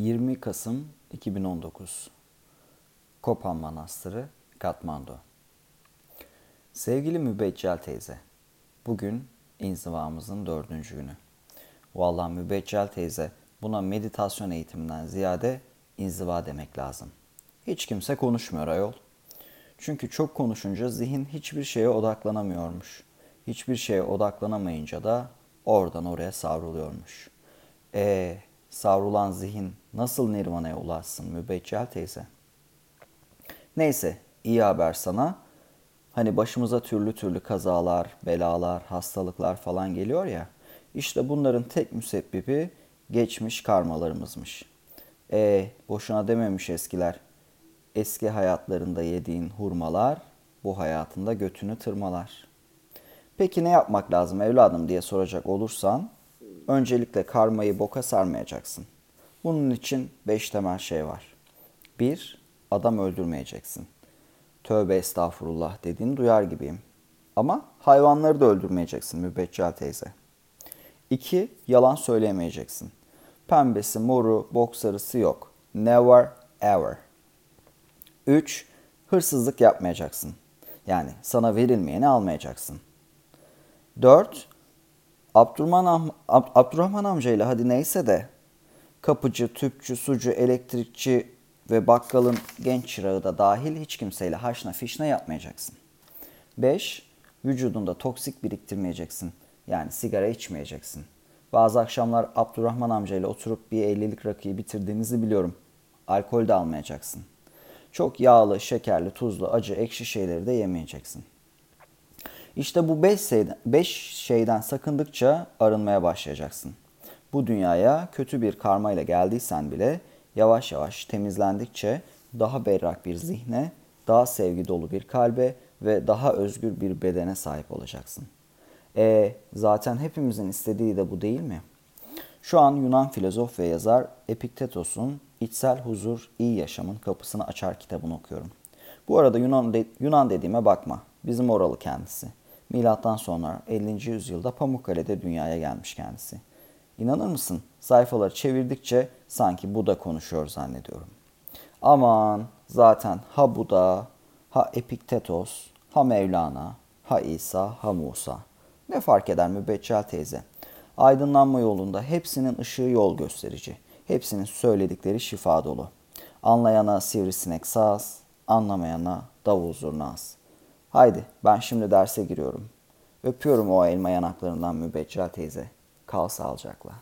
20 Kasım 2019 Kopan Manastırı, Katmandu Sevgili Mübeccel teyze, bugün inzivamızın dördüncü günü. Vallahi Mübeccel teyze, buna meditasyon eğitiminden ziyade inziva demek lazım. Hiç kimse konuşmuyor ayol. Çünkü çok konuşunca zihin hiçbir şeye odaklanamıyormuş. Hiçbir şeye odaklanamayınca da oradan oraya savruluyormuş. E savrulan zihin nasıl nirvana'ya ulaşsın mübeccel teyze? Neyse iyi haber sana. Hani başımıza türlü türlü kazalar, belalar, hastalıklar falan geliyor ya. İşte bunların tek müsebbibi geçmiş karmalarımızmış. E boşuna dememiş eskiler. Eski hayatlarında yediğin hurmalar bu hayatında götünü tırmalar. Peki ne yapmak lazım evladım diye soracak olursan öncelikle karmayı boka sarmayacaksın. Bunun için beş temel şey var. Bir, adam öldürmeyeceksin. Tövbe estağfurullah dediğini duyar gibiyim. Ama hayvanları da öldürmeyeceksin mübeccel teyze. İki, yalan söyleyemeyeceksin. Pembesi, moru, bok sarısı yok. Never ever. Üç, hırsızlık yapmayacaksın. Yani sana verilmeyeni almayacaksın. Dört, Abdurrahman, Ab, Abdurrahman amcayla hadi neyse de kapıcı, tüpçü, sucu, elektrikçi ve bakkalın genç çırağı da dahil hiç kimseyle haşna fişne yapmayacaksın. 5. Vücudunda toksik biriktirmeyeceksin. Yani sigara içmeyeceksin. Bazı akşamlar Abdurrahman amcayla oturup bir 50'lik rakıyı bitirdiğinizi biliyorum. Alkol de almayacaksın. Çok yağlı, şekerli, tuzlu, acı, ekşi şeyleri de yemeyeceksin. İşte bu beş şeyden, beş şeyden sakındıkça arınmaya başlayacaksın. Bu dünyaya kötü bir karma ile geldiysen bile yavaş yavaş temizlendikçe daha berrak bir zihne, daha sevgi dolu bir kalbe ve daha özgür bir bedene sahip olacaksın. E zaten hepimizin istediği de bu değil mi? Şu an Yunan filozof ve yazar Epiktetos'un İçsel Huzur İyi Yaşamın Kapısını Açar kitabını okuyorum. Bu arada Yunan, de, Yunan dediğime bakma. Bizim oralı kendisi. Milattan sonra 50. yüzyılda Pamukkale'de dünyaya gelmiş kendisi. İnanır mısın? Sayfaları çevirdikçe sanki Buda konuşuyor zannediyorum. Aman zaten ha Buda, ha Epiktetos, ha Mevlana, ha İsa, ha Musa. Ne fark eder mübeccel teyze? Aydınlanma yolunda hepsinin ışığı yol gösterici. Hepsinin söyledikleri şifa dolu. Anlayana sivrisinek saz, anlamayana davul zurnaz. Haydi ben şimdi derse giriyorum. Öpüyorum o elma yanaklarından mübeccel teyze. Kal sağlıcakla.